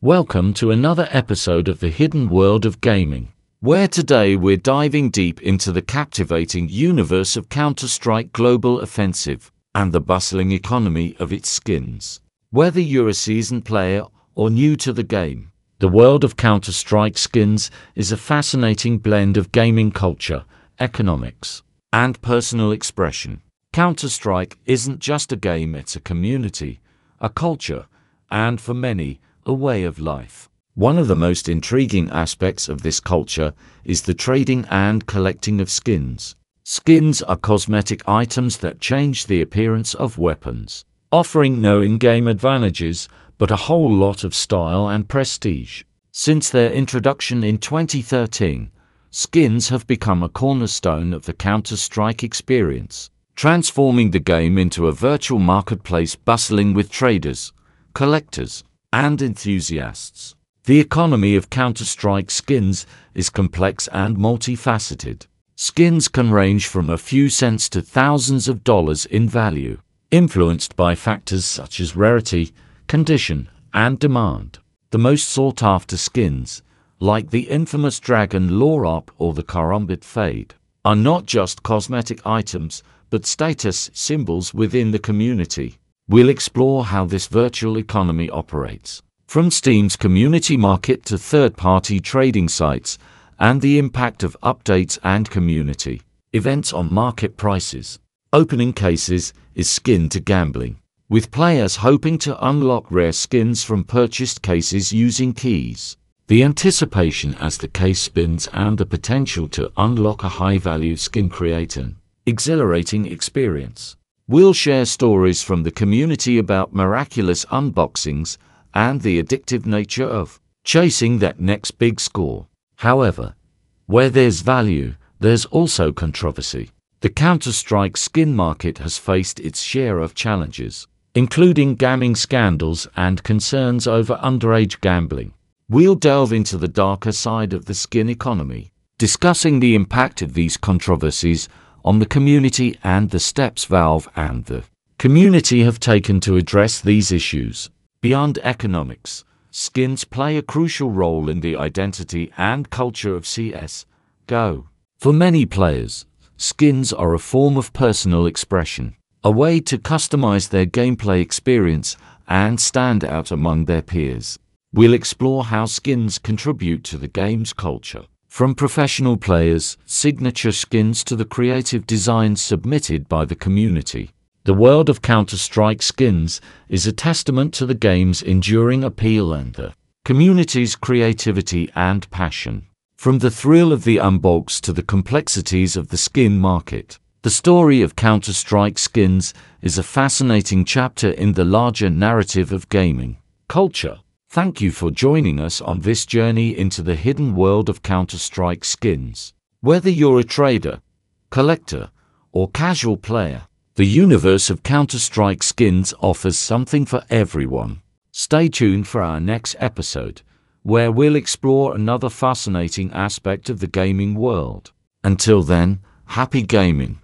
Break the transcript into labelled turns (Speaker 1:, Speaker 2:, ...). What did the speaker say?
Speaker 1: Welcome to another episode of the Hidden World of Gaming, where today we're diving deep into the captivating universe of Counter Strike Global Offensive and the bustling economy of its skins. Whether you're a seasoned player or new to the game, the world of Counter Strike skins is a fascinating blend of gaming culture, economics, and personal expression. Counter Strike isn't just a game, it's a community, a culture, and for many, a way of life. One of the most intriguing aspects of this culture is the trading and collecting of skins. Skins are cosmetic items that change the appearance of weapons, offering no in-game advantages, but a whole lot of style and prestige. Since their introduction in 2013, skins have become a cornerstone of the Counter-Strike experience, transforming the game into a virtual marketplace bustling with traders, collectors, and enthusiasts. The economy of Counter-Strike skins is complex and multifaceted. Skins can range from a few cents to thousands of dollars in value, influenced by factors such as rarity, condition, and demand. The most sought-after skins, like the infamous Dragon Lore AWP or the Karambit Fade, are not just cosmetic items, but status symbols within the community. We'll explore how this virtual economy operates, from Steam's community market to third-party trading sites, and the impact of updates and community events on market prices. Opening cases is skin to gambling, with players hoping to unlock rare skins from purchased cases using keys. The anticipation as the case spins and the potential to unlock a high-value skin create an exhilarating experience. We'll share stories from the community about miraculous unboxings and the addictive nature of chasing that next big score. However, where there's value, there's also controversy. The Counter-Strike skin market has faced its share of challenges, including gaming scandals and concerns over underage gambling. We'll delve into the darker side of the skin economy, discussing the impact of these controversies on the community and the steps Valve and the community have taken to address these issues. Beyond economics, skins play a crucial role in the identity and culture of CS: GO. For many players, skins are a form of personal expression, a way to customize their gameplay experience and stand out among their peers. We'll explore how skins contribute to the game's culture from professional players, signature skins to the creative designs submitted by the community. The world of Counter-Strike skins is a testament to the game's enduring appeal and the community's creativity and passion. From the thrill of the unbox to the complexities of the skin market, the story of Counter-Strike skins is a fascinating chapter in the larger narrative of gaming culture. Thank you for joining us on this journey into the hidden world of Counter-Strike skins. Whether you're a trader, collector, or casual player, the universe of Counter-Strike skins offers something for everyone. Stay tuned for our next episode, where we'll explore another fascinating aspect of the gaming world. Until then, happy gaming!